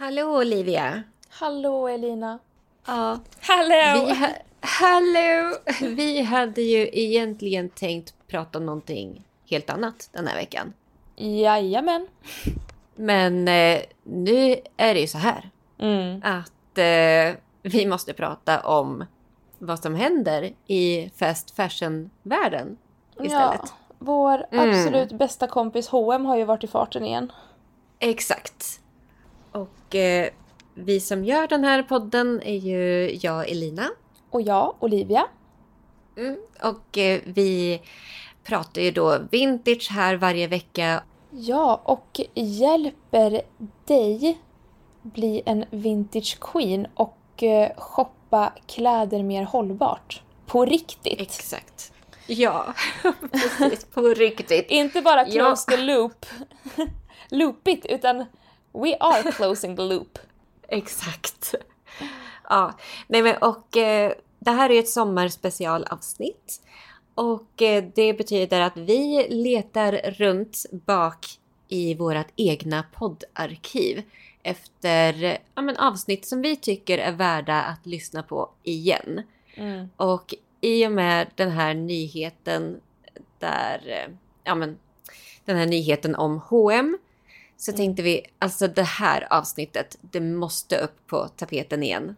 Hallå Olivia! Hallå Elina! Ja. Hallå! Vi, ha Hallå! Vi hade ju egentligen tänkt prata om någonting helt annat den här veckan. Jajamän. Men eh, nu är det ju så här Mm. att eh, vi måste prata om vad som händer i fast fashion-världen istället. Ja, vår Mm. absolut bästa kompis H&M har ju varit i farten igen. Exakt. Och eh, vi som gör den här podden är ju jag, Elina. Och jag, Olivia. Mm. Och eh, vi pratar ju då vintage här varje vecka. Ja, och hjälper dig bli en vintage queen och eh, shoppa kläder mer hållbart. På riktigt. Exakt. Ja, precis. På riktigt. Inte bara Ja. close the loop, loopigt, utan we are closing the loop. Exakt. Ja, nej men och eh, det här är ett sommarspecialavsnitt. Och eh, det betyder att vi letar runt bak i vårt egna poddarkiv efter ja, men avsnitt som vi tycker är värda att lyssna på igen. Mm. Och i och med den här nyheten där, eh, ja men den här nyheten om H&M så tänkte vi, alltså det här avsnittet, det måste upp på tapeten igen.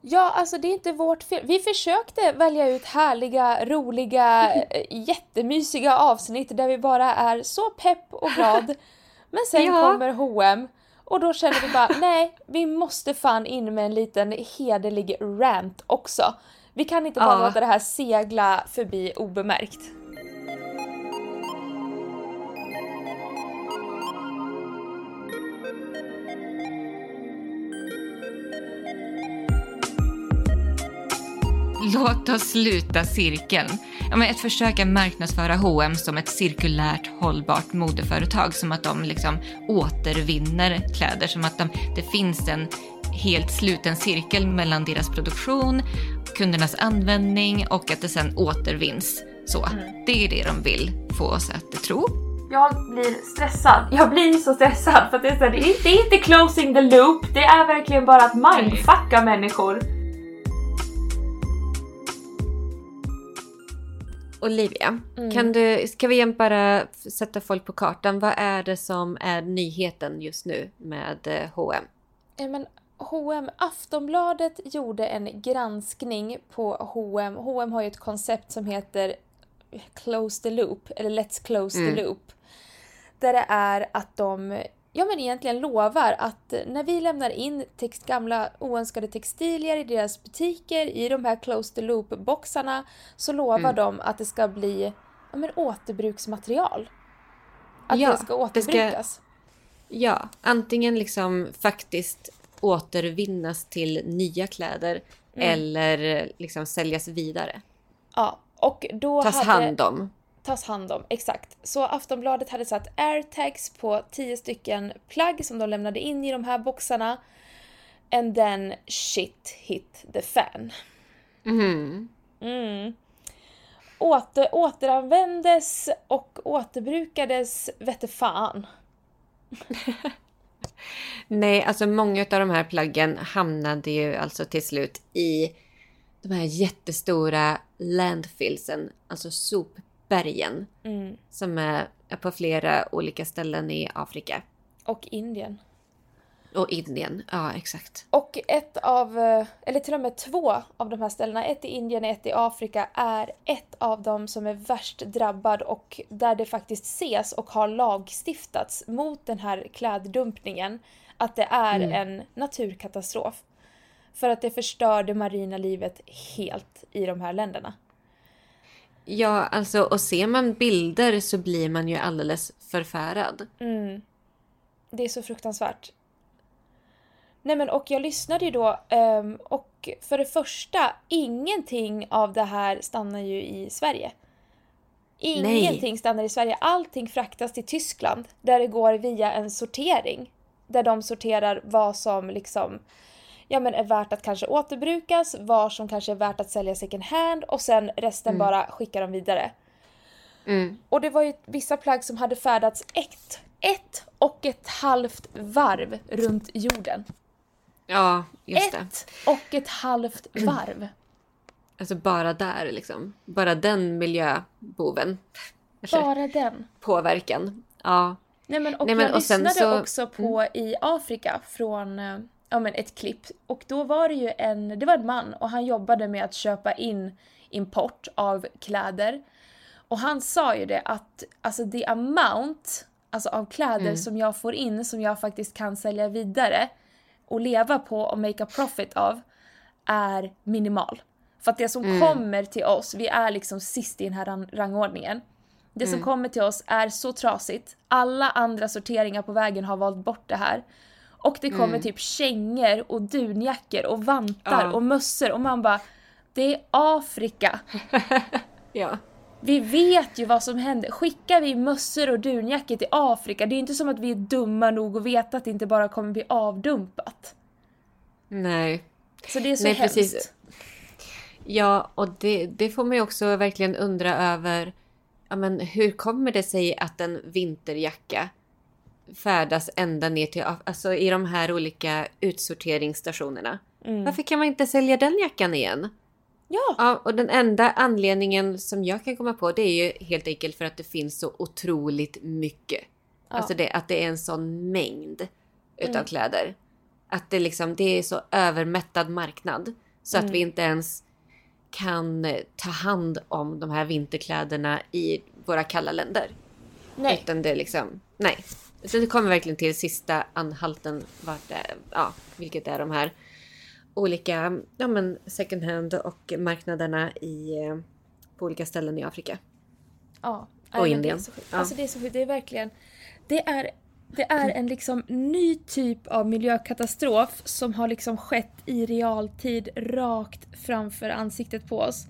Ja, alltså det är inte vårt fel. Vi försökte välja ut härliga, roliga, eh, jättemysiga avsnitt där vi bara är så pepp och glad. Men sen Ja. kommer H&M och då känner vi bara, nej, vi måste fan in med en liten hederlig rant också. Vi kan inte bara Ja. låta det här segla förbi obemärkt. Låt oss sluta cirkeln. Ja, men ett försök att marknadsföra H&M som ett cirkulärt hållbart modeföretag. Som att de liksom återvinner kläder. Som att de, det finns en helt sluten cirkel mellan deras produktion, kundernas användning och att det sen återvinns. Så, Det är det de vill få oss att tro. Jag blir stressad. Jag blir så stressad för att det är, så här, det är, det är inte closing the loop, det är verkligen bara att mindfucka människor. Olivia, Mm. kan du, ska vi bara sätta folk på kartan? Vad är det som är nyheten just nu med H&M? Ja, men H&M, Aftonbladet gjorde en granskning på H&M. H&M har ju ett koncept som heter Close the Loop, eller Let's Close Mm. the Loop. Där det är att de, ja men egentligen lovar att när vi lämnar in text, gamla oönskade textilier i deras butiker, i de här Close the Loop-boxarna, så lovar Mm. de att det ska bli ja, men återbruksmaterial. Att Ja, det ska det ska- återbrukas. Ja, antingen liksom faktiskt återvinnas till nya kläder Mm. eller liksom säljas vidare. Ja, och då Tas hade... hand om. Tas hand om, exakt. Så Aftonbladet hade satt airtags på 10 stycken plagg som de lämnade in i de här boxarna. And then shit hit the fan. Mhm. Mm. Åter, återanvändes och återbrukades vette fan. Nej, alltså många av de här plaggen hamnade ju alltså till slut i de här jättestora landfillsen, alltså sopbergen Mm. som är är på flera olika ställen i Afrika. Och Indien. Och Indien, ja exakt. Och ett av, eh, eller till och med två av de här ställena, ett i Indien och ett i Afrika, är ett av dem som är värst drabbad och där det faktiskt ses och har lagstiftats mot den här kläddumpningen att det är Mm. en naturkatastrof. För att det förstör det marina livet helt i de här länderna. Ja, alltså och ser man bilder så blir man ju alldeles förfärad. Mm. Det är så fruktansvärt. Nej men och jag lyssnade ju då ehm, och för det första, ingenting av det här stannar ju i Sverige. Ingenting stannar i Sverige. Allting fraktas till Tyskland där det går via en sortering. Där de sorterar vad som liksom ja, men är värt att kanske återbrukas, vad som kanske är värt att sälja second hand och sen resten bara skickar de vidare. Mm. Och det var ju vissa plagg som hade färdats ett ett och ett halvt varv runt jorden. Ja, just det. Ett och ett halvt varv. Alltså bara där liksom. Bara den miljöboven. Bara den. Påverkan. Ja. Nej men och Nej, men- jag och lyssnade så- också på i Afrika från eh, ja, men ett klipp och då var det ju en, det var en man och han jobbade med att köpa in import av kläder. Och han sa ju det att alltså the amount alltså av kläder som jag får in som jag faktiskt kan sälja vidare och leva på och make a profit av är minimal. För att det som kommer till oss, vi är liksom sist i den här ran- rangordningen. Det som kommer till oss är så trasigt. Alla andra sorteringar på vägen har valt bort det här. Och det kommer typ kängor och dunjackor och vantar Ja. och mössor och man bara Det är Afrika. Ja. Vi vet ju vad som händer. Skickar vi mössor och dunjackor till Afrika, det är inte som att vi är dumma nog att veta att det inte bara kommer bli avdumpat. Nej. Så det är så Nej, hemskt. precis. Ja, och det, det får man ju också verkligen undra över. Ja, men hur kommer det sig att en vinterjacka färdas ända ner till, alltså i de här olika utsorteringsstationerna? Mm. Varför kan man inte sälja den jackan igen? Ja, Ja, och den enda anledningen som jag kan komma på det är ju helt enkelt för att det finns så otroligt mycket. Ja. Alltså det, att det är en sån mängd utav Mm. kläder. Att det liksom, det är så övermättad marknad. Så Mm. att vi inte ens kan ta hand om de här vinterkläderna i våra kalla länder. nej. Utan det är liksom, nej. Utan det kommer verkligen till sista anhalten vart det ja, vilket är de här olika ja, men second hand och marknaderna i, eh, på olika ställen i Afrika. Ja. Och Indien. Det är, så sjukt. Ja. Alltså det är så sjukt. Det är verkligen... Det är, det är en liksom ny typ av miljökatastrof som har liksom skett i realtid rakt framför ansiktet på oss.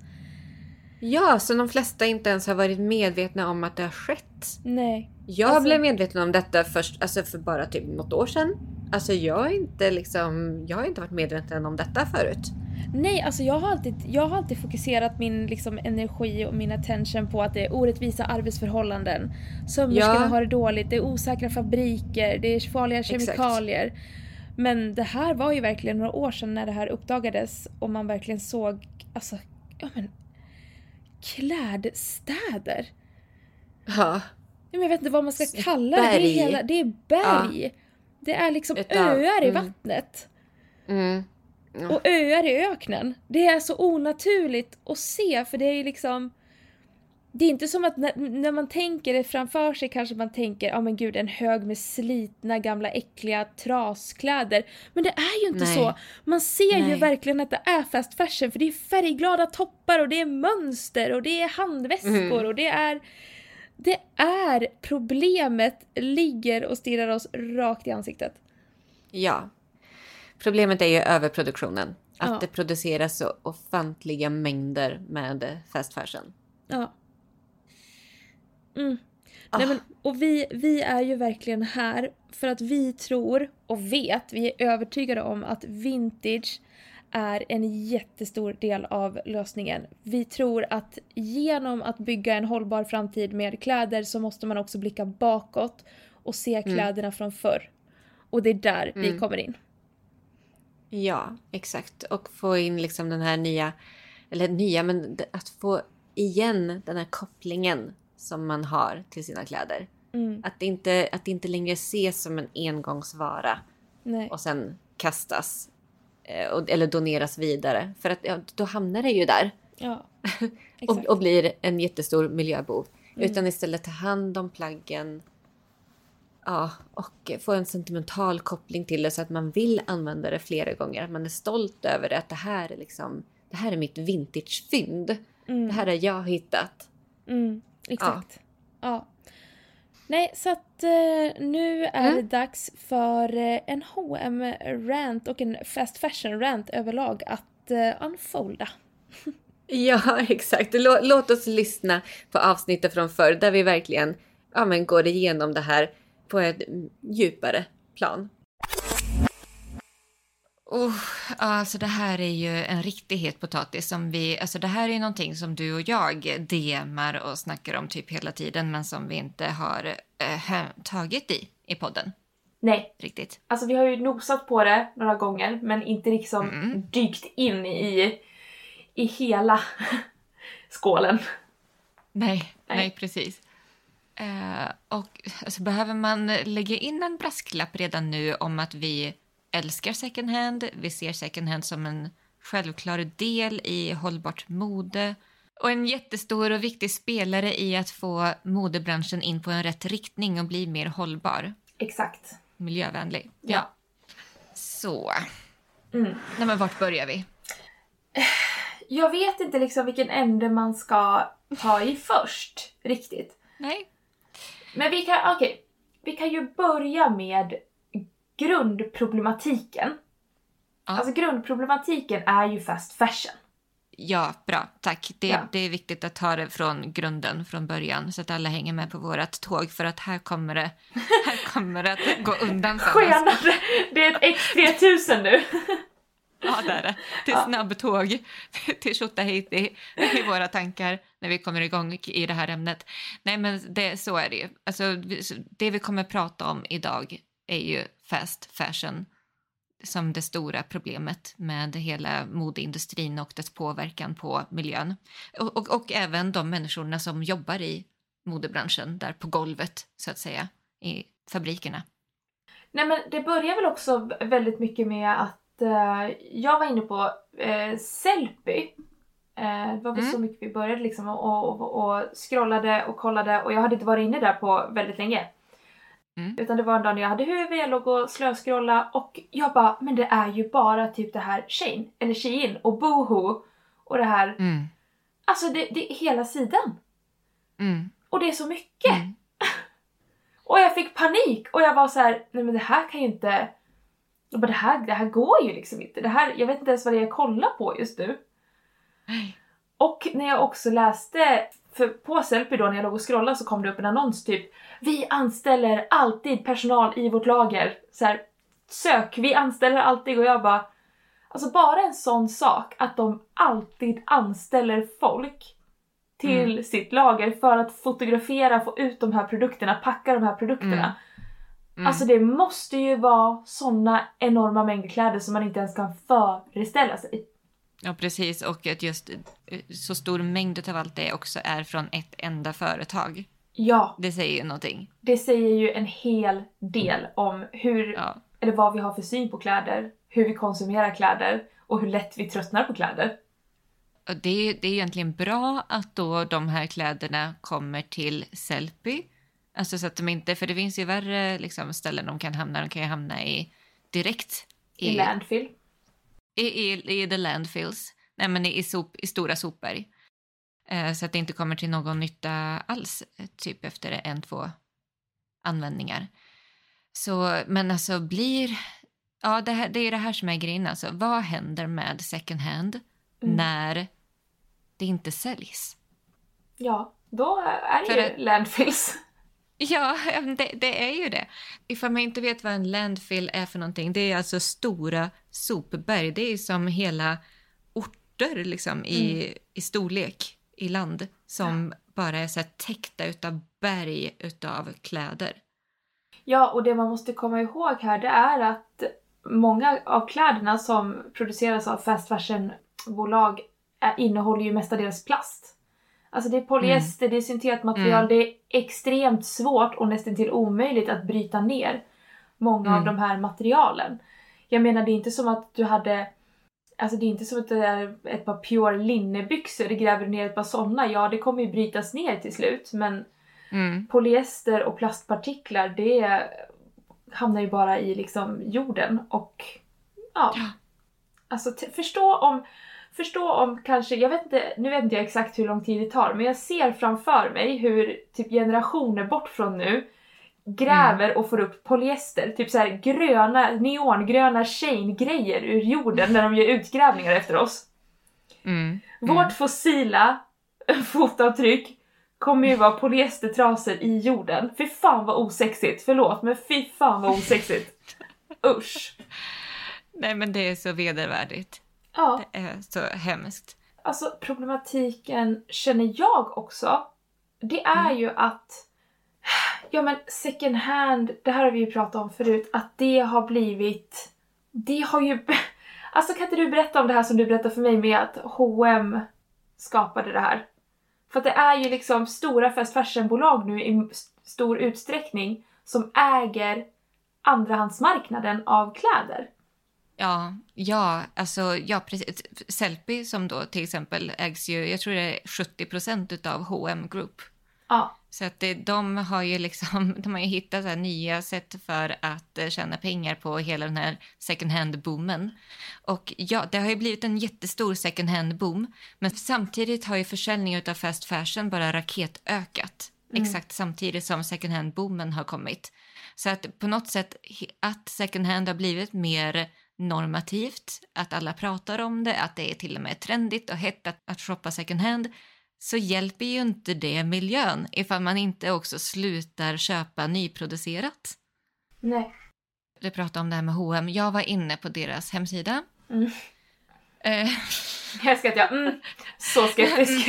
Ja, så de flesta inte ens har varit medvetna om att det har skett. Nej. Jag Alltså- blev medveten om detta först, alltså för bara typ något år sedan. Alltså jag inte liksom, jag har inte varit medveten om detta förut. Nej, alltså jag har alltid, jag har alltid fokuserat min liksom, energi och min attention på att det är orättvisa arbetsförhållanden. Sömmerskorna Ja. har det dåligt, det är osäkra fabriker, det är farliga Exakt. kemikalier. Men det här var ju verkligen några år sedan när det här uppdagades och man verkligen såg, alltså, ja men klädstäder. Ja. Ja, Jag vet inte vad man ska kalla det. Det är, hela, det är berg. Det är liksom Utav- öar i mm. vattnet. Mm. Ja. Och öar i öknen. Det är så onaturligt att se för det är liksom det är inte som att när, när man tänker det framför sig kanske man tänker ja men gud en hög med slitna gamla äckliga traskläder. Men det är ju inte Nej. så. Man ser ju Nej. verkligen att det är fast fashion för det är färgglada toppar och det är mönster och det är handväskor Mm. och det är det är problemet ligger och stirrar oss rakt i ansiktet. Ja. Problemet är ju överproduktionen. Att Ja. det produceras så ofantliga mängder med fast fashion. Ja. Mm. Ah. Nej, men, och vi, vi är ju verkligen här för att vi tror och vet, vi är övertygade om att vintage är en jättestor del av lösningen. Vi tror att genom att bygga en hållbar framtid med kläder så måste man också blicka bakåt och se kläderna från förr. Och det är där vi kommer in. Ja, exakt. Och få in liksom den här nya, eller nya, men att få igen den här kopplingen som man har till sina kläder. Mm. Att det inte, att det inte längre ses som en engångsvara Nej. och sen kastas eh, eller doneras vidare. För att ja, då hamnar det ju där Ja. och, och blir en jättestor miljöbov. Mm. Utan istället ta hand om plaggen ja, och få en sentimental koppling till det så att man vill använda det flera gånger. Att man är stolt över det, att det här är liksom det här är mitt vintagefynd. Mm. Det här har jag hittat. Mm, exakt. Ja. Nej, så att eh, nu är Mm. det dags för eh, en hm rant och en fast fashion-rant överlag att eh, unfolda. Ja, exakt. Lå, låt oss lyssna på avsnittet från förr där vi verkligen ja, men går igenom det här på ett djupare plan. Oh, alltså det här är ju en riktig het potatis. Som vi, alltså det här är någonting som du och jag DMar och snackar om typ hela tiden men som vi inte har eh, tagit i i podden. Nej. Riktigt. Alltså vi har ju nosat på det några gånger men inte liksom Mm. dykt in i, i hela skålen. Nej, Nej. nej, precis. Eh, och alltså, behöver man lägga in en brasklapp redan nu om att vi älskar second hand, vi ser second hand som en självklar del i hållbart mode och en jättestor och viktig spelare i att få modebranschen in på en rätt riktning och bli mer hållbar, Exakt. miljövänlig. Ja. Så, Mm. nej men vart börjar vi? Jag vet inte liksom vilken ände man ska ta i först, riktigt. Nej. Men vi kan, okej. Vi kan ju börja med grundproblematiken. Ja. Alltså grundproblematiken är ju fast fashion. Ja, bra. Tack. Det, Ja. det är viktigt att ta det från grunden, från början, så att alla hänger med på vårt tåg. För att här kommer det, här kommer det att gå undan för oss. Skenande! Det är ett X3000 nu. Ja, det är det. Till Ja. snabbtåg, till Tjotahejti i våra tankar när vi kommer igång i det här ämnet. Nej, men det, så är det ju. Alltså, det vi kommer prata om idag är ju fast fashion som det stora problemet med hela modeindustrin och dess påverkan på miljön. Och, och, och även de människorna som jobbar i modebranschen där på golvet, så att säga, i fabrikerna. Nej men det börjar väl också väldigt mycket med att eh, jag var inne på eh, Sellpy. Eh, det var väl Mm. så mycket vi började liksom och, och, och scrollade och kollade och jag hade inte varit inne där på väldigt länge. Mm. Utan det var en dag när jag hade huvud, jag låg och slöskrolla och jag bara, men det är ju bara typ det här Shane, eller Shein och Boohoo och det här, Mm. alltså det, det är hela sidan. Mm. Och det är så mycket. Mm. Och jag fick panik och jag var så här: nej men det här kan ju inte... Jag bara, det, här, det här går ju liksom inte. Det här, jag vet inte ens vad det är jag kollar på just nu. Och när jag också läste, för på Sellpy då när jag låg och scrollade så kom det upp en annons typ Vi anställer alltid personal i vårt lager. Så här, sök, vi anställer alltid och jag bara Alltså bara en sån sak att de alltid anställer folk till sitt lager för att fotografera, få ut de här produkterna, packa de här produkterna. Mm. Alltså det måste ju vara såna enorma mängder kläder som man inte ens kan föreställa sig. Ja, precis. Och att just eh, så stor mängd av allt det också är från ett enda företag. Ja, Det säger ju någonting. det säger ju en hel del om hur, Ja. eller vad vi har för syn på kläder, hur vi konsumerar kläder och hur lätt vi tröttnar på kläder. Och det, är, det är egentligen bra att då de här kläderna kommer till Sellpy. Alltså så att de inte, för det finns ju värre liksom, ställen de kan hamna. De kan ju hamna i direkt I, i, landfill. I, i, i the landfills. Nej men i, sop, i stora sopberg. Eh, så att det inte kommer till någon nytta alls, eh, typ efter en, två användningar. Så, men alltså blir... Ja, det, här, det är det här som är grejen alltså. Vad händer med second hand Mm. när det inte säljs? Ja, då är det För ju att- landfills. Ja, det, det är ju det. Ifall man inte vet vad en landfill är för någonting, det är alltså stora sopberg. Det är som hela orter liksom, i, i storlek i land som bara är så här täckta utav berg utav kläder. Ja, och det man måste komma ihåg här det är att många av kläderna som produceras av fast fashion-bolag är- innehåller ju mestadels plast. Alltså det är polyester, det är syntetmaterial, Mm. det är extremt svårt och nästan till omöjligt att bryta ner många av Mm. de här materialen. Jag menar det är inte som att du hade Alltså det är inte som att det är ett par pure linnebyxor, det gräver ner ett par sådana, ja det kommer ju brytas ner till slut men Mm. polyester och plastpartiklar det hamnar ju bara i liksom jorden och ja. Ja. Alltså förstå om, förstå om kanske, jag vet inte, nu vet inte jag exakt hur lång tid det tar men jag ser framför mig hur typ generationer bort från nu gräver och får upp polyester, typ så här gröna, neongröna Shane-grejer ur jorden när de gör utgrävningar efter oss. Mm. Vårt fossila fotavtryck kommer ju vara polyestertrasor i jorden. Fy fan vad osexigt, förlåt men fy fan vad osexigt. Usch. Nej men det är så vedervärdigt. Ja, Det är så hemskt. alltså problematiken känner jag också. Det är ju att, ja men second hand, det här har vi ju pratat om förut, att det har blivit, det har ju, alltså kan inte du berätta om det här som du berättade för mig med att H&M skapade det här? För att det är ju liksom stora fast fashionbolag nu i stor utsträckning som äger andrahandsmarknaden av kläder. Ja, ja, alltså ja, precis. Sellpy som då till exempel ägs ju, jag tror det är 70 procent utav H&M Group. Ja, Så att det, de har ju liksom, de har ju hittat så nya sätt för att eh, tjäna pengar på hela den här second hand-boomen. Och ja, det har ju blivit en jättestor second hand-boom, men samtidigt har ju försäljningen av fast fashion bara raketökat. Exakt samtidigt som second hand-boomen har kommit. Så att på något sätt att second hand har blivit mer normativt, att alla pratar om det, att det är till och med trendigt och hett att, att shoppa second hand, så hjälper ju inte det miljön ifall man inte också slutar köpa nyproducerat. nej. Du pratade om det här med H&M. Jag var inne på deras hemsida. Mm. Eh, Jag älskar att jag, mm, så skeptisk.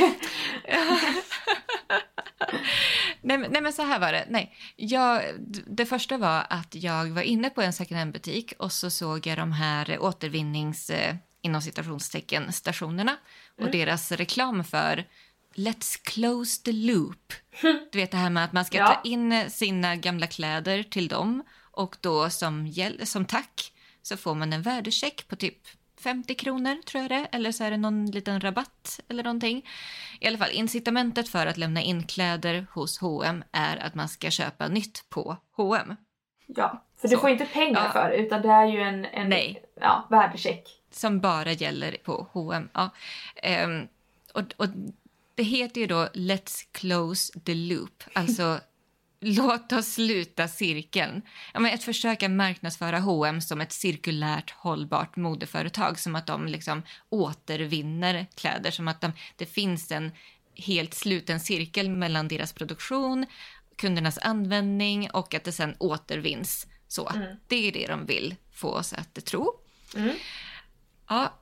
nej, men- nej men så här var det. Nej, jag, det första var att jag var inne på en second hand-butik och så såg jag de här återvinnings, eh, inom citationstecken, stationerna och deras reklam för Let's close the loop. Du vet det här med att man ska Ja. ta in sina gamla kläder till dem och då som, som tack så får man en värdecheck på typ 50 kronor tror jag det eller så är det någon liten rabatt eller någonting. I alla fall incitamentet för att lämna in kläder hos H&M är att man ska köpa nytt på H&M. Ja, för du Så. får inte pengar Ja. för utan det är ju en, en Nej. Ja, värdecheck. som bara gäller på H&M. Ja. Ehm, och, och det heter ju då Let's close the loop, alltså låt oss sluta cirkeln. Ja, ett försök att marknadsföra H&M som ett cirkulärt hållbart modeföretag, som att de liksom återvinner kläder, som att de, det finns en helt sluten cirkel mellan deras produktion, kundernas användning och att det sen återvinns. Så. Det är det de vill få oss att tro. Mm. Ja,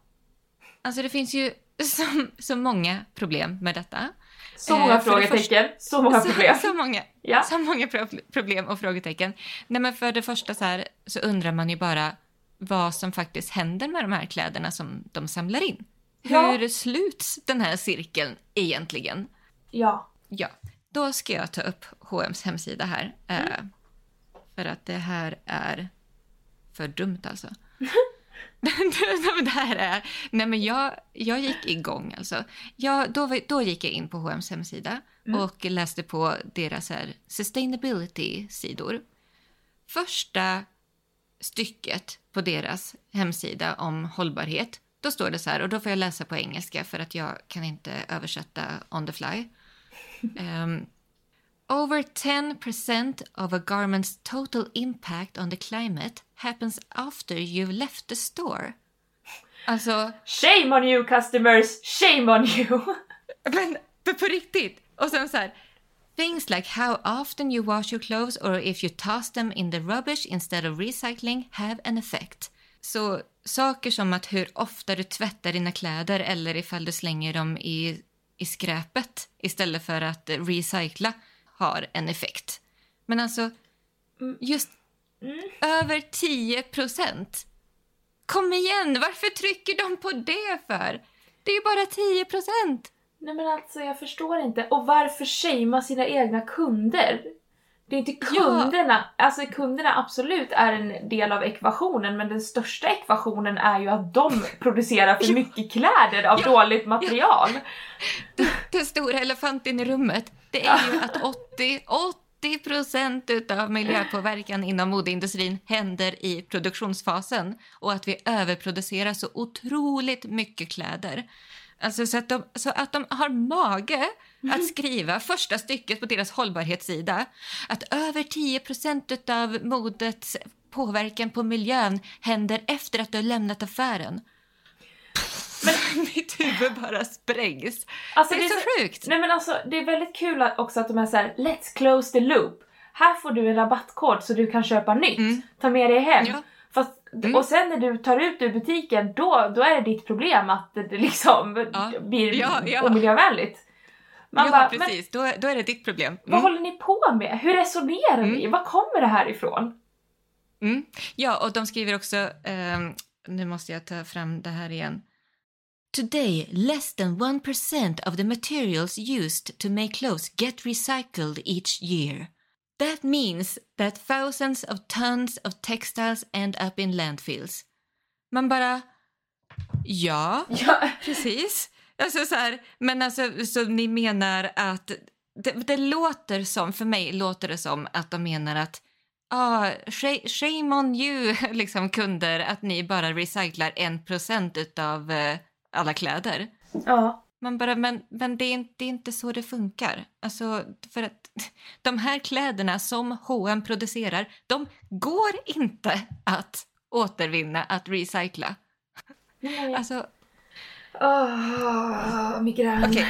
alltså det finns ju så, så många problem med detta. Så Eh, många det frågetecken, så många problem. Så, så, många, Ja. så många pro- problem och frågetecken. Nej, men för det första så, här, så undrar man ju bara vad som faktiskt händer med de här kläderna som de samlar in. Ja. Hur sluts den här cirkeln egentligen? Ja. Ja, då ska jag ta upp H&M's hemsida här. Eh, för att det här är för dumt alltså. Det här är... Nej, men jag, jag gick igång alltså. Jag, då, då gick jag in på H&M's hemsida och läste på deras här sustainability-sidor. Första stycket på deras hemsida om hållbarhet, då står det så här, och då får jag läsa på engelska för att jag kan inte översätta on the fly. Um, over 10% of a garment's total impact on the climate happens after you've left the store. Alltså, Shame on you customers! Shame on you! men, men på riktigt! Och sen så här, things like how often you wash your clothes or if you toss them in the rubbish instead of recycling have an effect. Så saker som att hur ofta du tvättar dina kläder eller ifall du slänger dem i, i skräpet istället för att recycla har en effekt. Men alltså, just över 10 procent. Kom igen, varför trycker de på det för? Det är ju bara 10 procent. Nej men alltså jag förstår inte. Och varför shamea sina egna kunder? Det är inte Ja. kunderna, alltså kunderna absolut är en del av ekvationen men den största ekvationen är ju att de producerar för mycket kläder av Ja. dåligt material. Den stora elefanten i rummet, det är ju att 80, 80 procent av miljöpåverkan inom modeindustrin händer i produktionsfasen och att vi överproducerar så otroligt mycket kläder. Alltså så att de, så att de har mage att skriva första stycket på deras hållbarhetssida att över 10 procent av modets påverkan på miljön händer efter att du har lämnat affären. Men mitt huvud bara sprängs. Alltså, det är så sjukt. Nej men alltså det är väldigt kul också att de är så här: let's close the loop. Här får du en rabattkod så du kan köpa nytt. Mm. Ta med dig hem. Ja. Fast Mm. Och sen när du tar ut ur butiken, då, då är det ditt problem att det liksom ja. blir ja, ja. omiljövänligt. Man ja, bara, precis. Då, då är det ditt problem. Mm. Vad håller ni på med? Hur resonerar mm. ni? Var kommer det här ifrån? Mm. Ja, och de skriver också, um, nu måste jag ta fram det här igen. Today, less than 1% of the materials used to make clothes get recycled each year. That means that thousands of tons of textiles end up in landfills. Man bara... Ja, ja. precis. Alltså så här, men alltså, så ni menar att... Det, det, låter som, för mig låter det som att de menar att ah, shame on you, liksom kunder, att ni bara recyclar en procent av eh, alla kläder. Ja. Man bara, men, men det, är inte, det är inte så det funkar. Alltså, för att de här kläderna som H&M producerar, de går inte att återvinna, att recycla. Nej. Alltså... Oh, migrän. Okej,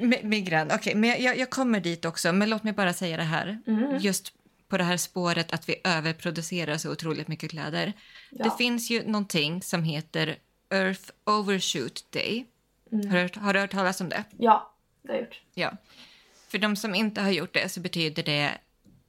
okay, migrän. Okay, men jag, jag, kommer dit också, men låt mig bara säga det här. Mm. Just på det här spåret att vi överproducerar så otroligt mycket kläder. Ja. Det finns ju någonting som heter Earth Overshoot Day. Mm. Har, du, har du hört talas om det? Ja, det har jag gjort. Ja. För de som inte har gjort det så betyder det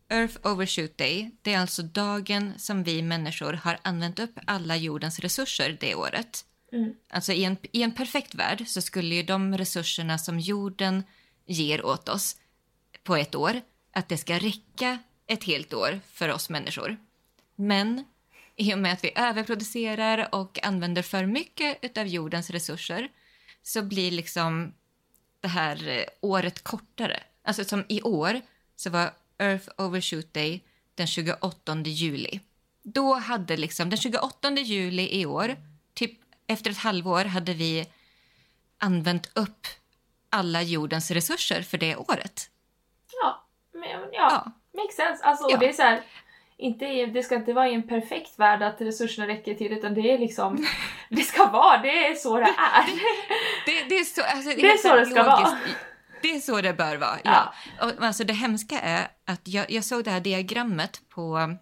Earth Overshoot Day. Det är alltså dagen som vi människor har använt upp alla jordens resurser det året. Mm. Alltså i en, i en perfekt värld så skulle ju de resurserna som jorden ger åt oss på ett år, att det ska räcka ett helt år för oss människor. Men i och med att vi överproducerar och använder för mycket av jordens resurser så blir liksom det här eh, året kortare. Alltså som i år så var Earth Overshoot Day den 28 juli. Då hade liksom, den 28 juli i år, typ efter ett halvår, hade vi använt upp alla jordens resurser för det året. Ja, men, ja, ja. makes sense. Alltså, ja. det är så här, inte, det ska inte vara i en perfekt värld att resurserna räcker till utan det är liksom, det ska vara, det är så det är. det, det, är så, alltså, det är så det ska logiskt. vara. Det är så det bör vara, ja. ja. Och, alltså, det hemska är att jag, jag såg det här diagrammet på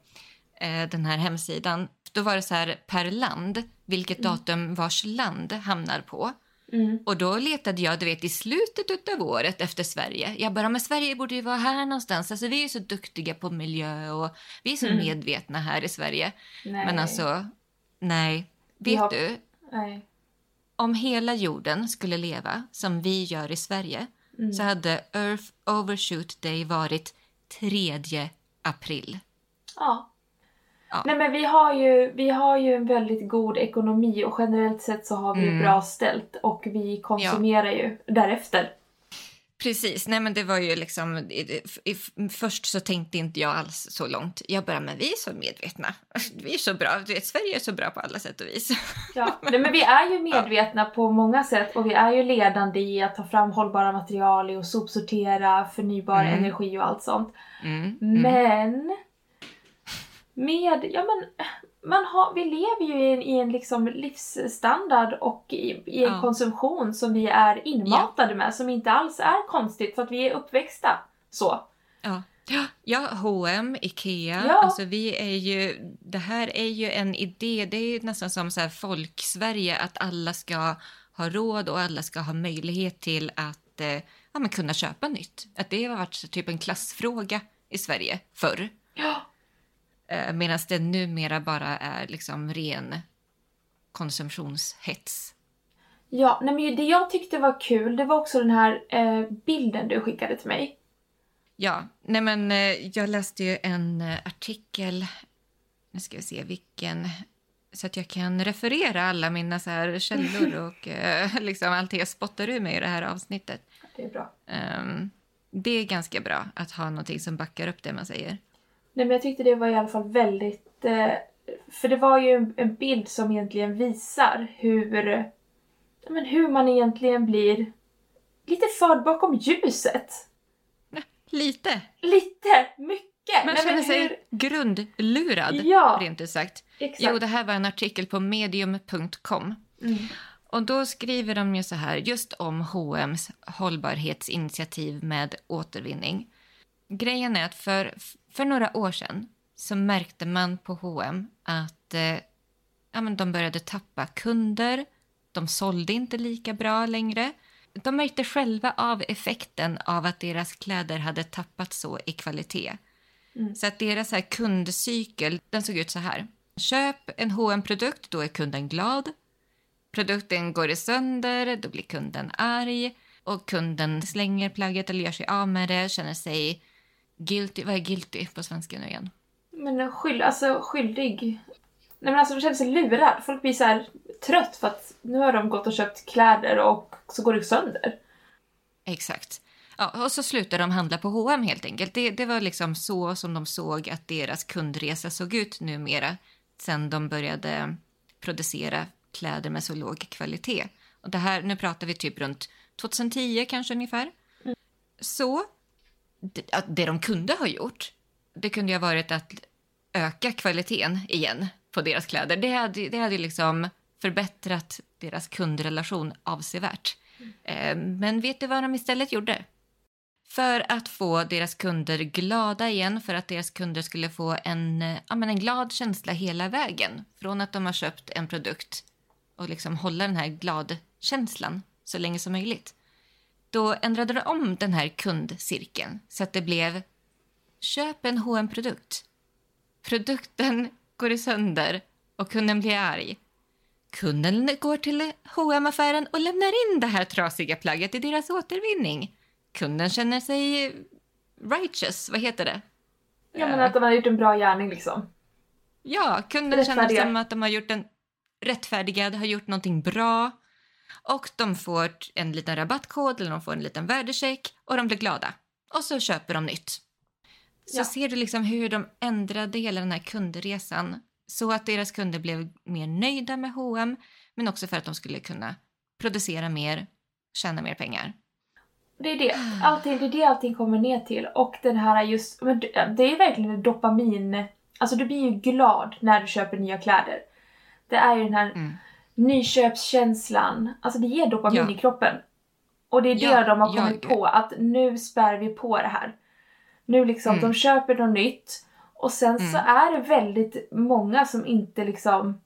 eh, den här hemsidan. Då var det så här per land, vilket mm. datum vars land hamnar på. Mm. Och då letade jag du vet, i slutet av året efter Sverige. Jag bara, men Sverige borde ju vara här någonstans. Alltså, vi är ju så duktiga på miljö och vi är så mm. medvetna här i Sverige. Nej. Men alltså, nej. Vet har... du? Nej. Om hela jorden skulle leva som vi gör i Sverige mm. så hade Earth Overshoot Day varit 3 april. Ja. Ja. Nej men vi har, ju, vi har ju en väldigt god ekonomi och generellt sett så har vi mm. bra ställt och vi konsumerar ja. ju därefter. Precis, nej men det var ju liksom, i, i, först så tänkte inte jag alls så långt. Jag bara, men vi är så medvetna. Vi är så bra, du vet, Sverige är så bra på alla sätt och vis. Ja, nej, men vi är ju medvetna ja. på många sätt och vi är ju ledande i att ta fram hållbara material, och sopsortera, förnybar mm. energi och allt sånt. Mm. mm. Men med, ja men man har, vi lever ju i en, i en liksom livsstandard och i, i en ja. konsumtion som vi är inmatade ja. med som inte alls är konstigt för att vi är uppväxta så. Ja. Ja, H&M, Ikea, ja. alltså vi är ju, det här är ju en idé, det är nästan som så här folk-Sverige att alla ska ha råd och alla ska ha möjlighet till att eh, ja, men kunna köpa nytt. Att det har varit typ en klassfråga i Sverige förr. Ja. Eh, Medan det numera bara är liksom ren konsumtionshets. Ja, nej men det jag tyckte var kul det var också den här eh, bilden du skickade till mig. Ja, nej men eh, jag läste ju en artikel, nu ska vi se vilken, så att jag kan referera alla mina så här källor och eh, liksom allt jag spottar ur mig i det här avsnittet. Det är bra. Um, det är ganska bra att ha någonting som backar upp det man säger. Nej men jag tyckte det var i alla fall väldigt... Eh, för det var ju en bild som egentligen visar hur, men hur man egentligen blir lite förd bakom ljuset. Lite. Lite, mycket. Man känner sig hur... grundlurad, ja, rent ut sagt. Exakt. Jo, det här var en artikel på medium.com. Mm. Och då skriver de ju så här, just om H&M's hållbarhetsinitiativ med återvinning. Grejen är att för för några år sedan så märkte man på H&M att eh, ja, men de började tappa kunder. De sålde inte lika bra längre. De märkte själva av effekten av att deras kläder hade tappat så i kvalitet. Mm. Så att deras här kundcykel den såg ut så här. Köp en hm produkt då är kunden glad. Produkten går i sönder, då blir kunden arg och kunden slänger plagget eller gör sig av med det, känner sig guilty. Vad är guilty på svenska nu igen? Men skyld, alltså skyldig. Nej men alltså de känner sig lurad. Folk blir så här trött för att nu har de gått och köpt kläder och så går det sönder. Exakt. Ja, och så slutade de handla på H&M helt enkelt. Det, det var liksom så som de såg att deras kundresa såg ut numera sen de började producera kläder med så låg kvalitet. Och det här, nu pratar vi typ runt 2010 kanske ungefär. Mm. Så att det de kunde ha gjort, det kunde ju ha varit att öka kvaliteten igen på deras kläder. Det hade, det hade liksom förbättrat deras kundrelation avsevärt. Mm. Men vet du vad de istället gjorde? För att få deras kunder glada igen, för att deras kunder skulle få en, eh, ja, men en glad känsla hela vägen. Från att de har köpt en produkt och liksom hålla den här gladkänslan så länge som möjligt. Då ändrade de om den här kundcirkeln så att det blev köp en hm produkt Produkten går i sönder och kunden blir arg. Kunden går till hm affären och lämnar in det här trasiga plagget i deras återvinning. Kunden känner sig righteous, vad heter det? Ja men att de har gjort en bra gärning liksom. Ja, kunden känner Rättfärdiga. som att de har gjort en rättfärdigad, har gjort någonting bra. Och de får en liten rabattkod eller de får en liten värdecheck och de blir glada. Och så köper de nytt. Så Ja. ser du liksom hur de ändrade hela den här kundresan så att deras kunder blev mer nöjda med H&M men också för att de skulle kunna producera mer, tjäna mer pengar. Det är det. Allting, det är det allting kommer ner till. Och den här just, men det är verkligen en dopamin... Alltså du blir ju glad när du köper nya kläder. Det är ju den här Mm. Nyköpskänslan. Alltså det ger dopamin Ja. i kroppen. Och det är det Ja, de har kommit gud. på, att nu spär vi på det här. Nu liksom, Mm. de köper något nytt. Och sen så Mm. är det väldigt många som inte liksom...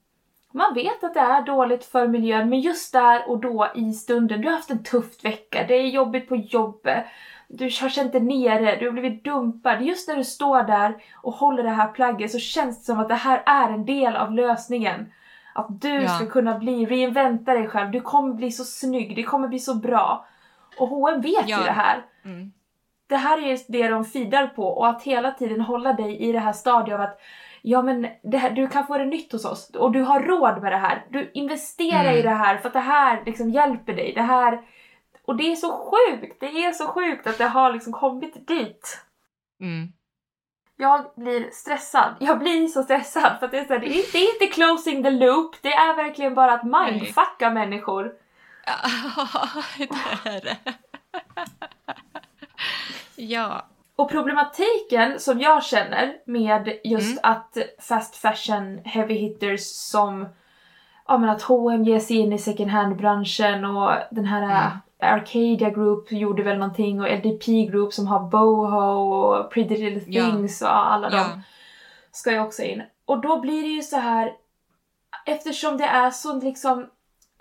Man vet att det är dåligt för miljön, men just där och då i stunden, du har haft en tuff vecka, det är jobbigt på jobbet, du har känt dig nere, du har blivit dumpad. Just när du står där och håller det här plagget så känns det som att det här är en del av lösningen. Att du Ja. ska kunna bli, reinventa dig själv, du kommer bli så snygg, det kommer bli så bra. Och H&M vet Ja. ju det här. Mm. Det här är det de feedar på och att hela tiden hålla dig i det här stadiet av att Ja men här, du kan få det nytt hos oss och du har råd med det här. Du investerar Mm. i det här för att det här liksom hjälper dig. Det här... Och det är så sjukt! Det är så sjukt att det har liksom kommit dit. Mm. Jag blir stressad. Jag blir så stressad för att det är, så här, det är, det är inte closing the loop. Det är verkligen bara att mindfucka människor. Ja, det är det. ja. Och problematiken som jag känner med just Mm. att fast fashion heavy hitters som ja men att H&M ger sig in i second hand-branschen och den här Mm. Arcadia Group gjorde väl någonting och LDP Group som har Boho och Pretty Little Ja. Things och alla ja. de ska ju också in. Och då blir det ju så här eftersom det är så liksom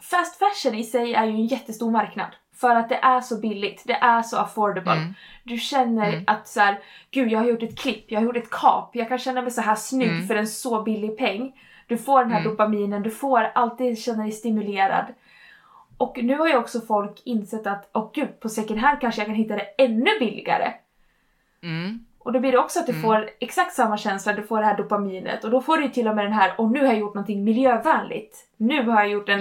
fast fashion i sig är ju en jättestor marknad för att det är så billigt, det är så affordable. Mm. Du känner Mm. att så här, gud jag har gjort ett klipp, jag har gjort ett kap, jag kan känna mig så här snygg Mm. för en så billig peng. Du får den här Mm. dopaminen, du får alltid känna dig stimulerad. Och nu har ju också folk insett att, åh gud, på second hand kanske jag kan hitta det ännu billigare. Mm. Och då blir det också att du Mm. får exakt samma känsla, du får det här dopaminet och då får du till och med den här, och nu har jag gjort någonting miljövänligt. Nu har jag gjort en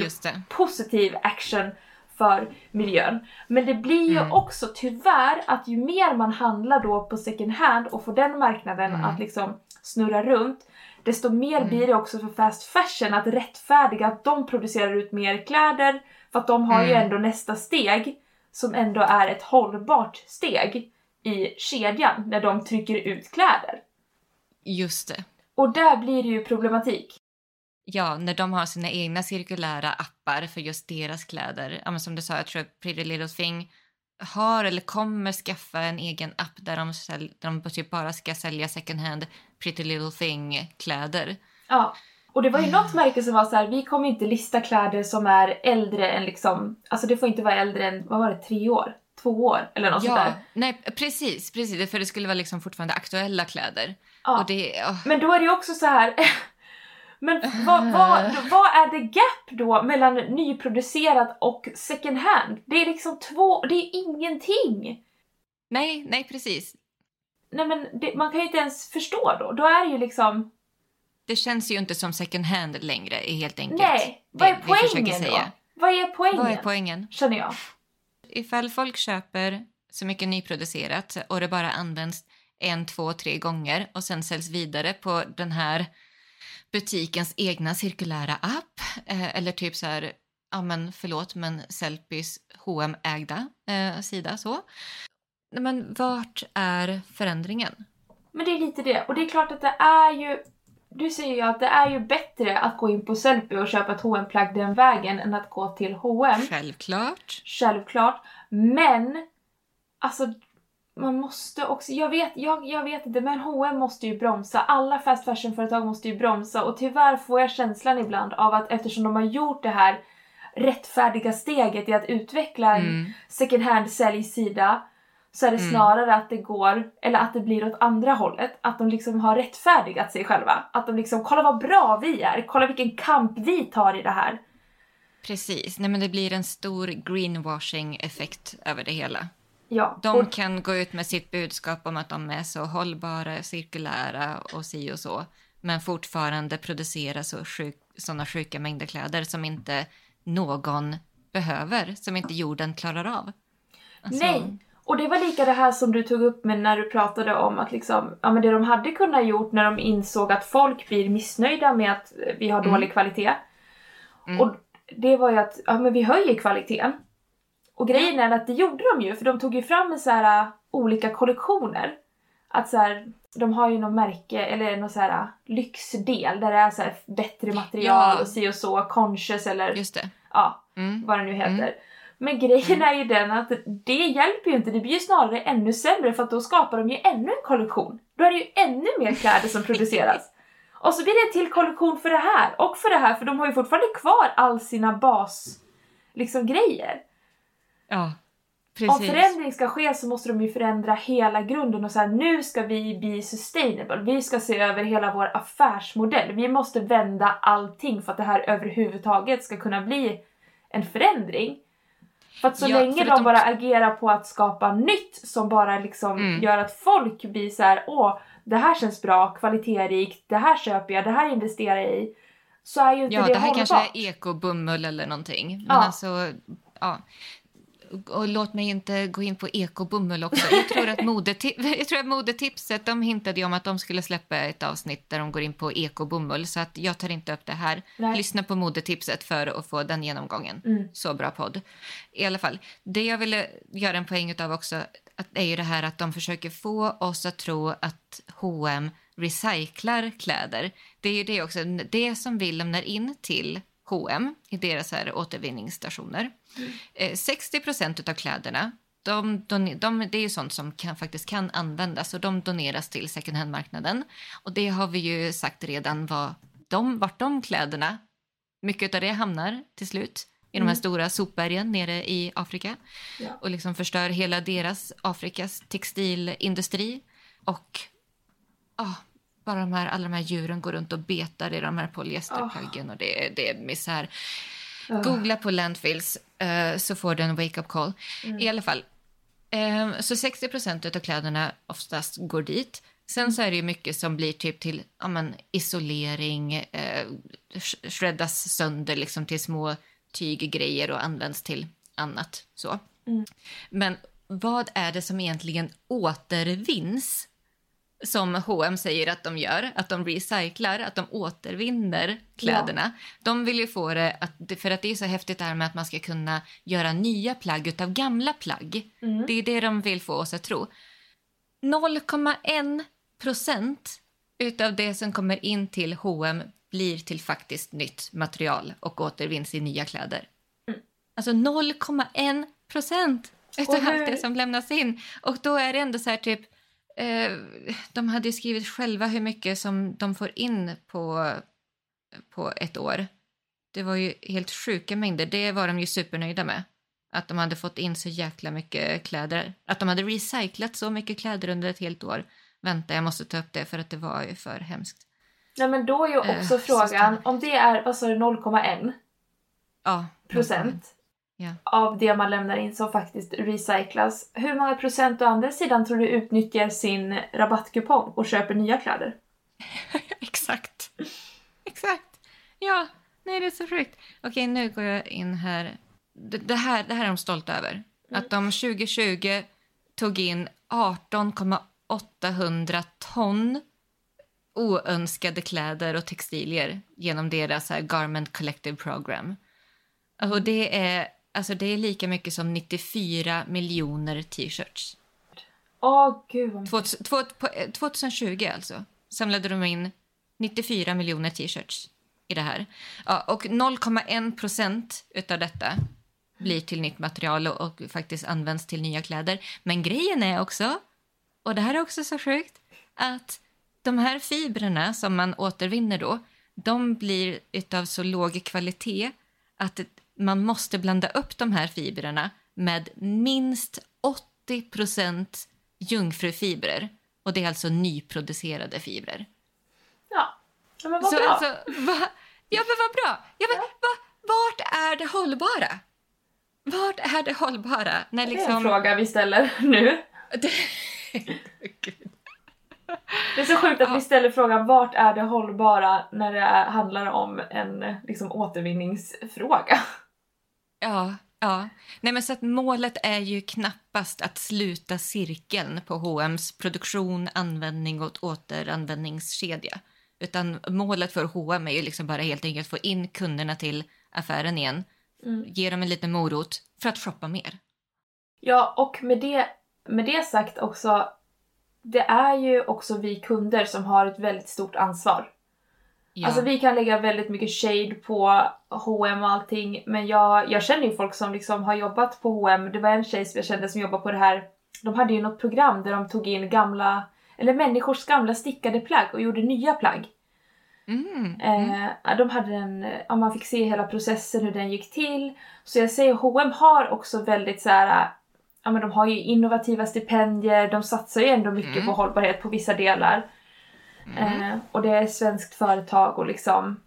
positiv action för miljön. Men det blir ju Mm. också tyvärr att ju mer man handlar då på second hand och får den marknaden Mm. att liksom snurra runt, desto mer Mm. blir det också för fast fashion att rättfärdiga att de producerar ut mer kläder för att de har ju Mm. ändå nästa steg som ändå är ett hållbart steg i kedjan när de trycker ut kläder. Just det. Och där blir det ju problematik. Ja, när de har sina egna cirkulära appar för just deras kläder. Ja, men som du sa, jag tror att Pretty Little Thing har eller kommer skaffa en egen app där de, säl- där de typ bara ska sälja second hand Pretty Little Thing-kläder. Ja. Och det var ju något märke som var så här, vi kommer inte lista kläder som är äldre än liksom, alltså det får inte vara äldre än, vad var det, tre år? Två år? Eller något sånt Ja, där. nej, precis, precis. För det skulle vara liksom fortfarande aktuella kläder. Ja. Det, ja, Men då är det ju också så här. Men vad, vad, vad är det gap då mellan nyproducerat och second hand? Det är liksom två, det är ingenting! nej, nej, precis. Nej men det, man kan ju inte ens förstå då. Då är det ju liksom, Det känns ju inte som second hand längre, helt enkelt. nej, vad är Det poängen då? Vad är poängen? Vad är poängen? Känner jag. Ifall folk köper så mycket nyproducerat och det bara används en, två, tre gånger och sen säljs vidare på den här butikens egna cirkulära app eh, eller typ så här, ja men förlåt men Sellpys hm ägda eh, sida så. Men vart är förändringen? Men det är lite det. Och det är klart att det är ju... Du säger ju att det är ju bättre att gå in på Sellpy och köpa ett hm plagg den vägen än att gå till H&M. Självklart. Självklart. Men, alltså man måste också, jag vet, jag, jag vet inte, men H&M måste ju bromsa. Alla fast fashion-företag måste ju bromsa och tyvärr får jag känslan ibland av att eftersom de har gjort det här rättfärdiga steget i att utveckla en Mm. second hand säljsida så är det Mm. snarare att det går, eller att det blir åt andra hållet. Att de liksom har rättfärdigat sig själva. Att de liksom, kolla vad bra vi är, kolla vilken kamp vi tar i det här. Precis. Nej, men det blir en stor greenwashing-effekt över det hela. Ja, De och, kan gå ut med sitt budskap om att de är så hållbara, cirkulära och si och så. Men fortfarande producera så sjuk, såna sjuka mängder kläder som inte någon behöver, som inte jorden klarar av. Alltså, Nej! Och det var lika det här som du tog upp med när du pratade om att liksom, ja men det de hade kunnat gjort när de insåg att folk blir missnöjda med att vi har Mm. dålig kvalitet. Mm. Och det var ju att, ja men vi höjer kvaliteten. Och grejen är att det gjorde de ju, för de tog ju fram en så här uh, olika kollektioner. Att så här, de har ju något märke, eller någon så här uh, lyxdel där det är så här bättre material Ja. och si och så, conscious eller ja, Mm. vad det nu heter. Mm. Men grejen är ju den att det hjälper ju inte, det blir ju snarare ännu sämre för att då skapar de ju ännu en kollektion. Då är det ju ännu mer kläder som produceras. Och så blir det en till kollektion för det här och för det här för de har ju fortfarande kvar all sina bas liksom grejer. Ja, Om precis. förändring ska ske så måste de ju förändra hela grunden och säga nu ska vi bli sustainable. Vi ska se över hela vår affärsmodell. Vi måste vända allting för att det här överhuvudtaget ska kunna bli en förändring. För att så Ja, länge de, bara agerar på att skapa nytt som bara liksom Mm. gör att folk blir så här: åh, det här känns bra, kvalitetsrikt, det här köper jag, det här investerar jag i. Så är ju inte Ja, det, det här hållbart. kanske är ekobomull eller någonting. Men Ja. alltså, ja. Och låt mig inte gå in på ekobomull också. Jag tror att, modeti- jag tror att modetipset, de hintade ju om att de skulle släppa ett avsnitt där de går in på ekobomull. Så att jag tar inte upp det här. Nej. Lyssna på modetipset för att få den genomgången. Mm. Så bra podd. I alla fall, det jag ville göra en poäng av också att är ju det här att de försöker få oss att tro att H&M recyclar kläder. Det är ju det också, det som vi lämnar in till H&M i deras här återvinningsstationer. Eh, 60 procent av kläderna de, de, de, det är ju sånt som kan, faktiskt kan användas och de doneras till second hand-marknaden. Och det har vi ju sagt redan vad de, vart de kläderna, mycket av det hamnar till slut i de här Mm. stora sopbergen nere i Afrika Ja. och liksom förstör hela deras Afrikas textilindustri. Och ah, bara de här, alla de här djuren går runt och betar i de här polyesterplaggen och det, är- det är misär. Ah. Googla på landfills eh, så får du en wake-up call. Mm. I alla fall. Eh, så 60 procent av kläderna oftast går dit. Sen så är det ju mycket som blir typ till ja, men, isolering, eh, sh- shreddas sönder liksom till små tyggrejer och används till annat. Så. Mm. Men vad är det som egentligen återvinns? Som H&M säger att de gör, att de recyclar, att de återvinner kläderna. De vill ju få det, att, för att det är så häftigt det här med att man ska kunna göra nya plagg utav gamla plagg. Mm. Det är det de vill få oss att tro. 0,1 procent utav det som kommer in till H&M blir till faktiskt nytt material och återvinns i nya kläder. Mm. Alltså 0,1 procent utav allt det som lämnas in. Och då är det ändå så här typ... Eh, de hade ju skrivit själva hur mycket som de får in på på ett år. Det var ju helt sjuka mängder. Det var de ju supernöjda med. Att de hade fått in så jäkla mycket kläder. Att de hade recyclat så mycket kläder under ett helt år. Vänta, jag måste ta upp det för att det var ju för hemskt. Nej men då är ju också Eh, frågan, om det är, vad sa du, 0,1 Ja. procent Ja. av det man lämnar in som faktiskt recyclas. Hur många procent å andra sidan tror du utnyttjar sin rabattkupong och köper nya kläder? Exakt. Exakt. Ja, nej det är så sjukt. Okej, nu går jag in här. Det, det här. det här är de stolta över. Att de 2020 tog in 18,800 ton oönskade kläder och textilier genom deras här Garment Collective Program. Och det är, alltså det är lika mycket som 94 miljoner t-shirts. Åh gud vad mycket. 2000 två- på- eh, 2020 alltså samlade de in 94 miljoner t-shirts i det här. Ja, och 0,1 procent utav detta blir till nytt material och, och faktiskt används till nya kläder. Men grejen är också, och det här är också så sjukt, att de här fibrerna som man återvinner då, de blir utav så låg kvalitet att man måste blanda upp de här fibrerna med minst 80 procent jungfrufibrer. Och det är alltså nyproducerade fibrer. Ja. ja men vad Så bra. alltså, va? Ja men vad bra! Ja, men, va? Vart är det hållbara? Vart är det hållbara? När Det är en liksom... fråga vi ställer nu. Det... Det är så sjukt att Ja. vi ställer frågan vart är det hållbara när det handlar om en liksom, återvinningsfråga. Ja, ja. Nej, men så att målet är ju knappast att sluta cirkeln på H&M's produktion, användning och återanvändningskedja. Utan målet för H&M är ju liksom bara helt enkelt få in kunderna till affären igen. Mm. Ge dem en liten morot för att shoppa mer. Ja, och med det, med det sagt också, det är ju också vi kunder som har ett väldigt stort ansvar. Ja. Alltså vi kan lägga väldigt mycket shade på H&M och allting, men jag, jag känner ju folk som liksom har jobbat på H&M. Det var en tjej som jag kände som jobbade på det här, de hade ju något program där de tog in gamla, eller människors gamla stickade plagg och gjorde nya plagg. Mm, mm. Eh, de hade en, ja, man fick se hela processen, hur den gick till. Så jag säger H&M har också väldigt så här, ja men de har ju innovativa stipendier, de satsar ju ändå mycket Mm. på hållbarhet på vissa delar. Mm. Eh, och det är ett svenskt företag och liksom,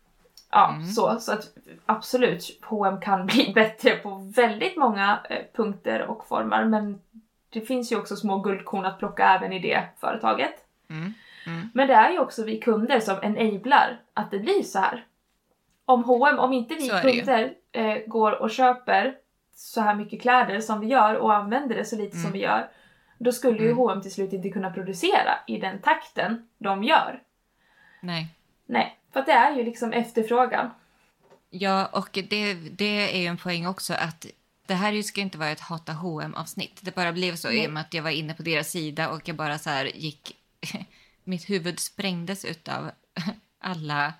ja Mm. så. Så att absolut, H&M kan bli bättre på väldigt många eh, punkter och former men det finns ju också små guldkorn att plocka även i det företaget. Mm. Mm. Men det är ju också vi kunder som enablar att det blir så här. Om H&M, om inte vi kunder eh, går och köper så här mycket kläder som vi gör och använder det så lite som Mm. vi gör, då skulle ju. H&M till slut inte kunna producera i den takten de gör. Nej. Nej, för det är ju liksom efterfrågan. Ja, och det, det är ju en poäng också att det här ska inte vara ett hata hm avsnitt Det bara blev så i Nej. och med att jag var inne på deras sida och jag bara så här gick... Mitt huvud sprängdes utav alla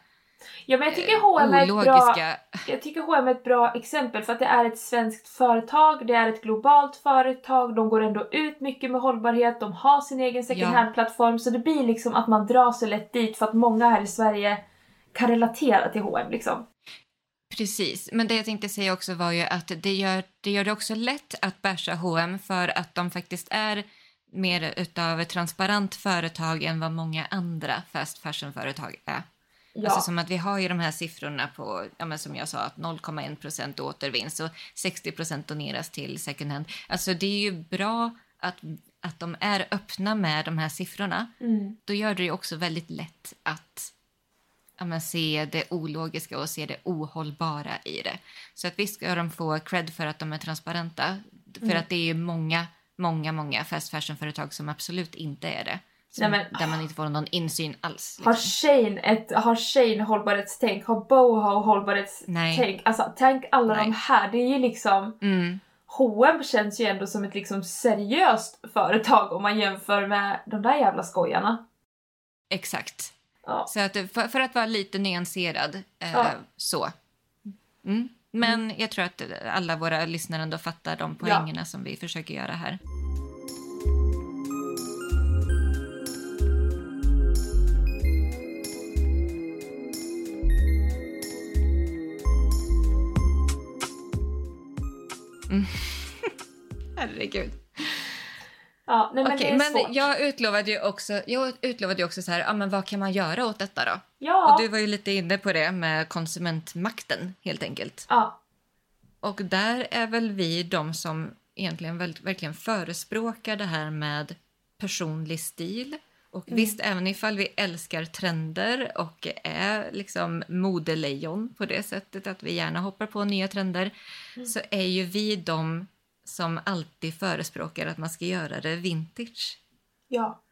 Ja men jag tycker H&M är ett bra, ologiska... jag tycker H&M är ett bra exempel för att det är ett svenskt företag, det är ett globalt företag, de går ändå ut mycket med hållbarhet, de har sin egen second Ja. hand-plattform så det blir liksom att man drar sig lätt dit för att många här i Sverige kan relatera till H&M liksom. Precis, men det jag tänkte säga också var ju att det gör det, gör det också lätt att basha H&M för att de faktiskt är mer utav ett transparent företag än vad många andra fast fashion-företag är. Ja. Alltså som att vi har ju de här siffrorna på, ja som jag sa, att 0,1 procent återvinns och 60 procent doneras till second hand. Alltså det är ju bra att, att de är öppna med de här siffrorna. Mm. Då gör det ju också väldigt lätt att ja, se det ologiska och se det ohållbara i det. Så att visst ska de få cred för att de är transparenta. För Mm. att det är ju många, många, många fast fashion-företag som absolut inte är det. Nej, men- Där man inte får någon insyn alls. Har liksom. Shane ett har Shane hållbarhetstänk? Har Boho hållbarhetstänk? Nej. Alltså tänk alla Nej. de här, det är ju liksom Mm. H&M känns ju ändå som ett liksom seriöst företag om man jämför med de där jävla skojarna. Exakt. Ja. Så att, för, för att vara lite nyanserad, eh, Ja. så. Mm. Men jag tror att alla våra lyssnare ändå fattar de poängerna som vi försöker göra här. Mm. Herregud. Ja, nej, men Okej, men jag utlovade ju också, jag utlovade ju också så här, ja, men vad kan man göra åt detta då? Ja. Och du var ju lite inne på det med konsumentmakten helt enkelt. ja. Och där är väl vi de som egentligen väl, verkligen förespråkar det här med personlig stil. Och visst, även ifall vi älskar trender och är liksom modelejon på det sättet att vi gärna hoppar på nya trender så är ju vi de som alltid förespråkar att man ska göra det vintage. Ja.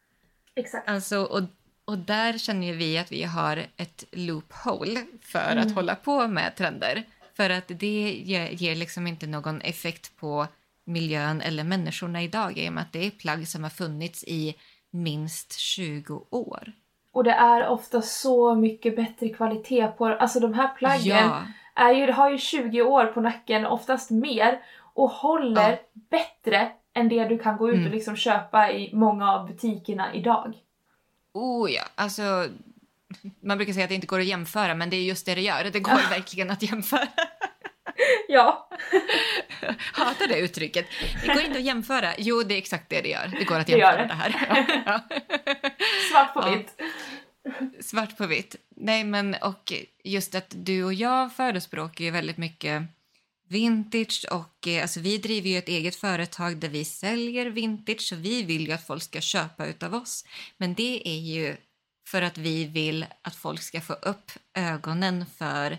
Exakt. Alltså, och, och där känner ju vi att vi har ett loophole för att hålla på med trender. För att det ger, ger liksom inte någon effekt på miljön eller människorna idag i och med att det är plagg som har funnits i minst 20 år. Och det är ofta så mycket bättre kvalitet på Alltså de här plaggen Ja, är ju, har ju 20 år på nacken, oftast mer, och håller Ja. bättre än det du kan gå ut Mm. och liksom köpa i många av butikerna idag. oh ja, alltså man brukar säga att det inte går att jämföra men det är just det det gör. Det går verkligen att jämföra. Ja. Hatar det uttrycket. Det går inte att jämföra. Jo, det är exakt det det gör. Det går att Det jämföra det. det, här. Ja. Svart på Ja. vitt. Svart på vitt. Nej, men och just att du och jag förespråkar ju väldigt mycket vintage och eh, alltså vi driver ju ett eget företag där vi säljer vintage så vi vill ju att folk ska köpa utav oss. Men det är ju för att vi vill att folk ska få upp ögonen för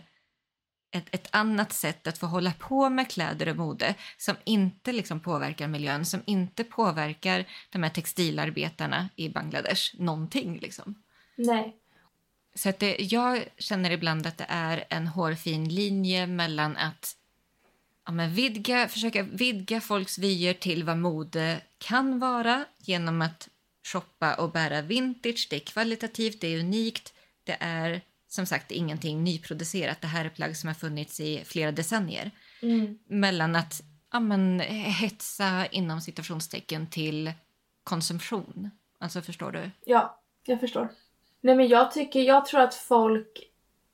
ett, ett annat sätt att få hålla på med kläder och mode som inte liksom påverkar miljön, som inte påverkar de här textilarbetarna i Bangladesh någonting. Liksom. Nej. Så att det, jag känner ibland att det är en hårfin linje mellan att ja, men vidga, försöka vidga folks vyer till vad mode kan vara genom att shoppa och bära vintage. Det är kvalitativt, det är unikt, det är som sagt ingenting nyproducerat. Det här är plagg som har funnits i flera decennier. Mm. Mellan att ja, men, hetsa inom citationstecken till konsumtion. Alltså förstår du? Ja, jag förstår. Nej men jag tycker, jag tror att folk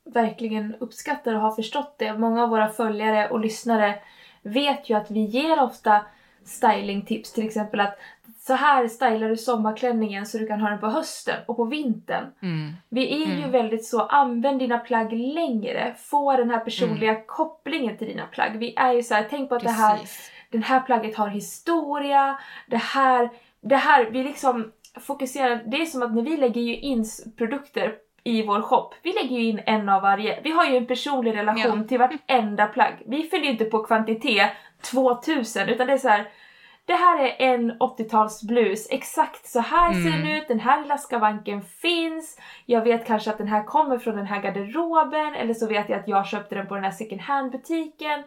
verkligen uppskattar och har förstått det. Många av våra följare och lyssnare vet ju att vi ger ofta stylingtips. Till exempel att så här stylar du sommarklänningen så du kan ha den på hösten och på vintern. Mm. Vi är ju Mm. väldigt så, använd dina plagg längre. Få den här personliga Mm. kopplingen till dina plagg. Vi är ju så här, tänk på att det här Precis. den här plagget har historia, det här, det här, vi liksom fokuserar, det är som att när vi lägger ju in produkter i vår shop, vi lägger ju in en av varje. Vi har ju en personlig relation Ja. till vartenda plagg. Vi följer ju inte på kvantitet 2000 utan det är så här. Det här är en 80-talsblus, exakt så här ser den Mm. ut, den här lilla skavanken finns. Jag vet kanske att den här kommer från den här garderoben eller så vet jag att jag köpte den på den här second hand butiken.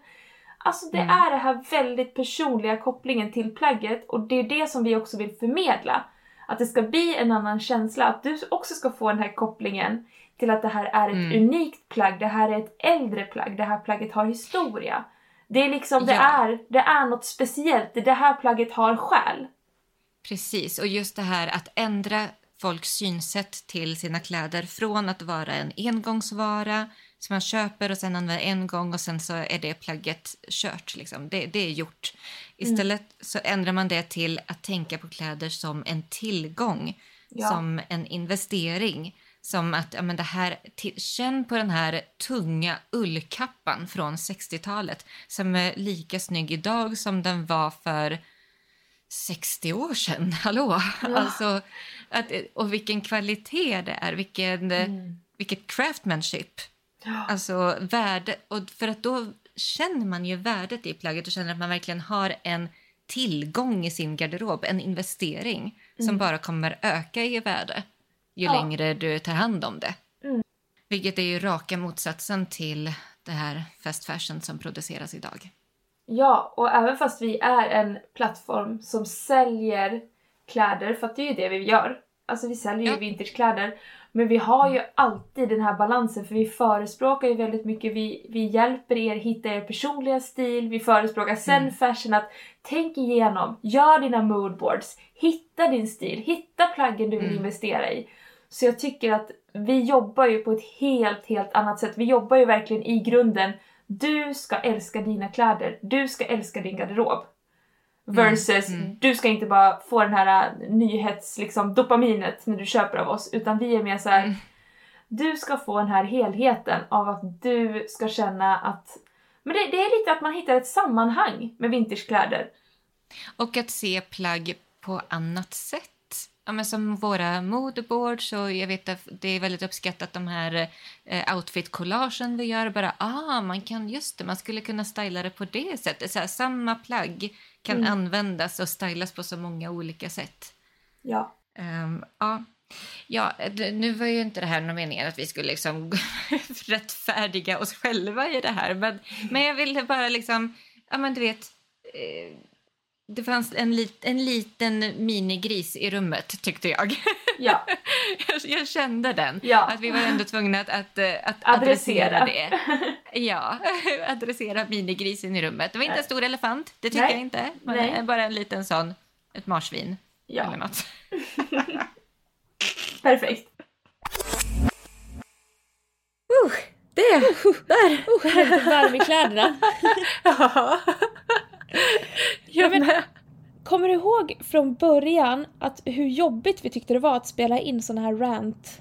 Alltså det Mm. är det här väldigt personliga kopplingen till plagget och det är det som vi också vill förmedla. Att det ska bli en annan känsla, att du också ska få den här kopplingen till att det här är ett Mm. unikt plagg, det här är ett äldre plagg, det här plagget har historia. Det är liksom, det, Ja. är, det är något speciellt, det här plagget har själ. Precis, och just det här att ändra folks synsätt till sina kläder från att vara en engångsvara som man köper och sen använder en gång och sen så är det plagget kört. Liksom. Det, det är gjort. Istället så ändrar man det till att tänka på kläder som en tillgång, Ja. som en investering. Som att, ja men det här, till, känn på den här tunga ullkappan från 60-talet som är lika snygg idag som den var för 60 år sedan. Hallå! Alltså, att, och vilken kvalitet det är, vilken, vilket craftsmanship. Ja. Alltså värde, och för att då känner man ju värdet i plagget och känner att man verkligen har en tillgång i sin garderob, en investering som bara kommer öka i värde ju Ja. längre du tar hand om det. Mm. Vilket är ju raka motsatsen till det här fast fashion som produceras idag. Ja, och även fast vi är en plattform som säljer kläder, för att det är ju det vi gör. Alltså vi säljer ju Ja. vintagekläder. Men vi har ju alltid den här balansen för vi förespråkar ju väldigt mycket, vi, vi hjälper er hitta er personliga stil, vi förespråkar zen Mm. fashion att tänk igenom, gör dina moodboards, hitta din stil, hitta plaggen du vill Mm. investera i. Så jag tycker att vi jobbar ju på ett helt, helt annat sätt. Vi jobbar ju verkligen i grunden du ska älska dina kläder, du ska älska din garderob. Versus Mm, mm. du ska inte bara få den här äh, nyhets liksom, dopaminet när du köper av oss utan vi är mer så här. Mm. Du ska få den här helheten av att du ska känna att men det, det är lite att man hittar ett sammanhang med vintagekläder. Och att se plagg på annat sätt. Ja, men som våra modeboards och jag vet att det är väldigt uppskattat de här eh, outfit-collagen vi gör. Bara, ah, man kan, just det, man skulle kunna styla det på det sättet. Så här, samma plagg kan Mm. användas och stylas på så många olika sätt. Ja. Ehm, ja. Ja, nu var ju inte det här någon meningen att vi skulle liksom rättfärdiga oss själva i det här. Men, men jag ville bara liksom, ja men du vet, eh, det fanns en, lit, en liten minigris i rummet tyckte jag. Ja. jag. Jag kände den. Ja. Att vi var ändå tvungna att, att, att Adressera. adressera det. Ja, adressera minigrisen i rummet. Det var inte en stor elefant, det tycker Nej. jag inte. Men Nej. bara en liten sån, ett marsvin eller ja. något. Perfekt. Uh, det! Där! Uh, jag är lite varm i kläderna. Ja. Jag men-. Kommer du ihåg från början att hur jobbigt vi tyckte det var att spela in såna här rant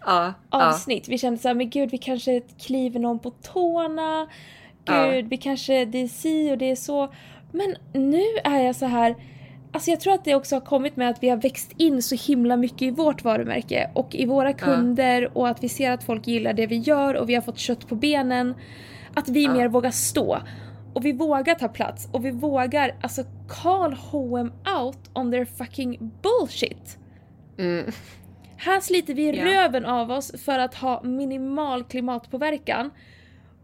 Ja, ja. avsnitt? Vi kände såhär, men gud vi kanske kliver någon på tårna. Ja. Gud, vi kanske, det är si och det är så. Men nu är jag så här. Alltså jag tror att det också har kommit med att vi har växt in så himla mycket i vårt varumärke och i våra kunder och att vi ser att folk gillar det vi gör och vi har fått kött på benen. Att vi Ja. mer vågar stå. Och vi vågar ta plats och vi vågar alltså call H&M out on their fucking bullshit. Mm. Här sliter vi Ja. röven av oss för att ha minimal klimatpåverkan.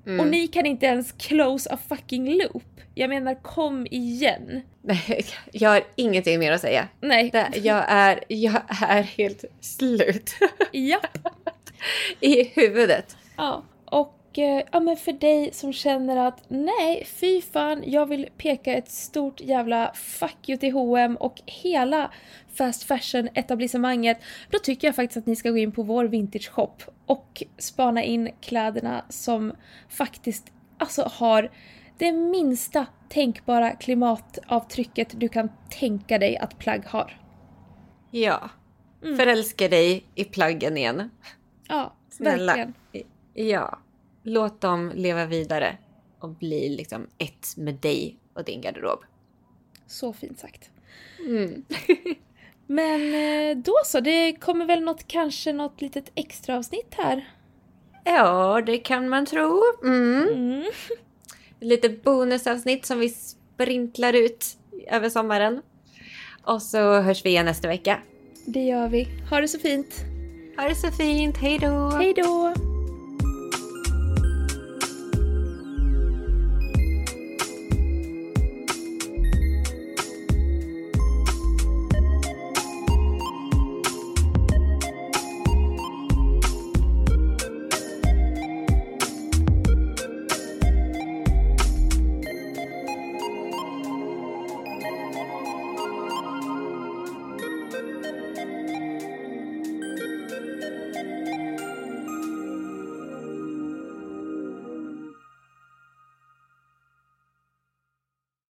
Mm. Och ni kan inte ens close a fucking loop. Jag menar kom igen. Nej, jag har ingenting mer att säga. Nej. Jag, är, jag är helt slut Japp. i huvudet. Ja. Och ja, men för dig som känner att nej, fy fan, jag vill peka ett stort jävla fuck you till H&M och hela fast fashion etablissemanget. Då tycker jag faktiskt att ni ska gå in på vår vintage shop och spana in kläderna som faktiskt alltså har det minsta tänkbara klimatavtrycket du kan tänka dig att plagg har. Ja. Mm. Förälska dig i plaggen igen. Ja, Snälla. verkligen. Ja. Låt dem leva vidare och bli liksom ett med dig och din garderob. Så fint sagt. Mm. Men eh, då så, det kommer väl något, kanske något litet extra avsnitt här. Ja, det kan man tro. Mm. Mm. Lite bonusavsnitt som vi sprintlar ut över sommaren. Och så hörs vi igen nästa vecka. Det gör vi. Ha det så fint. Ha det så fint, hej då! Hej då!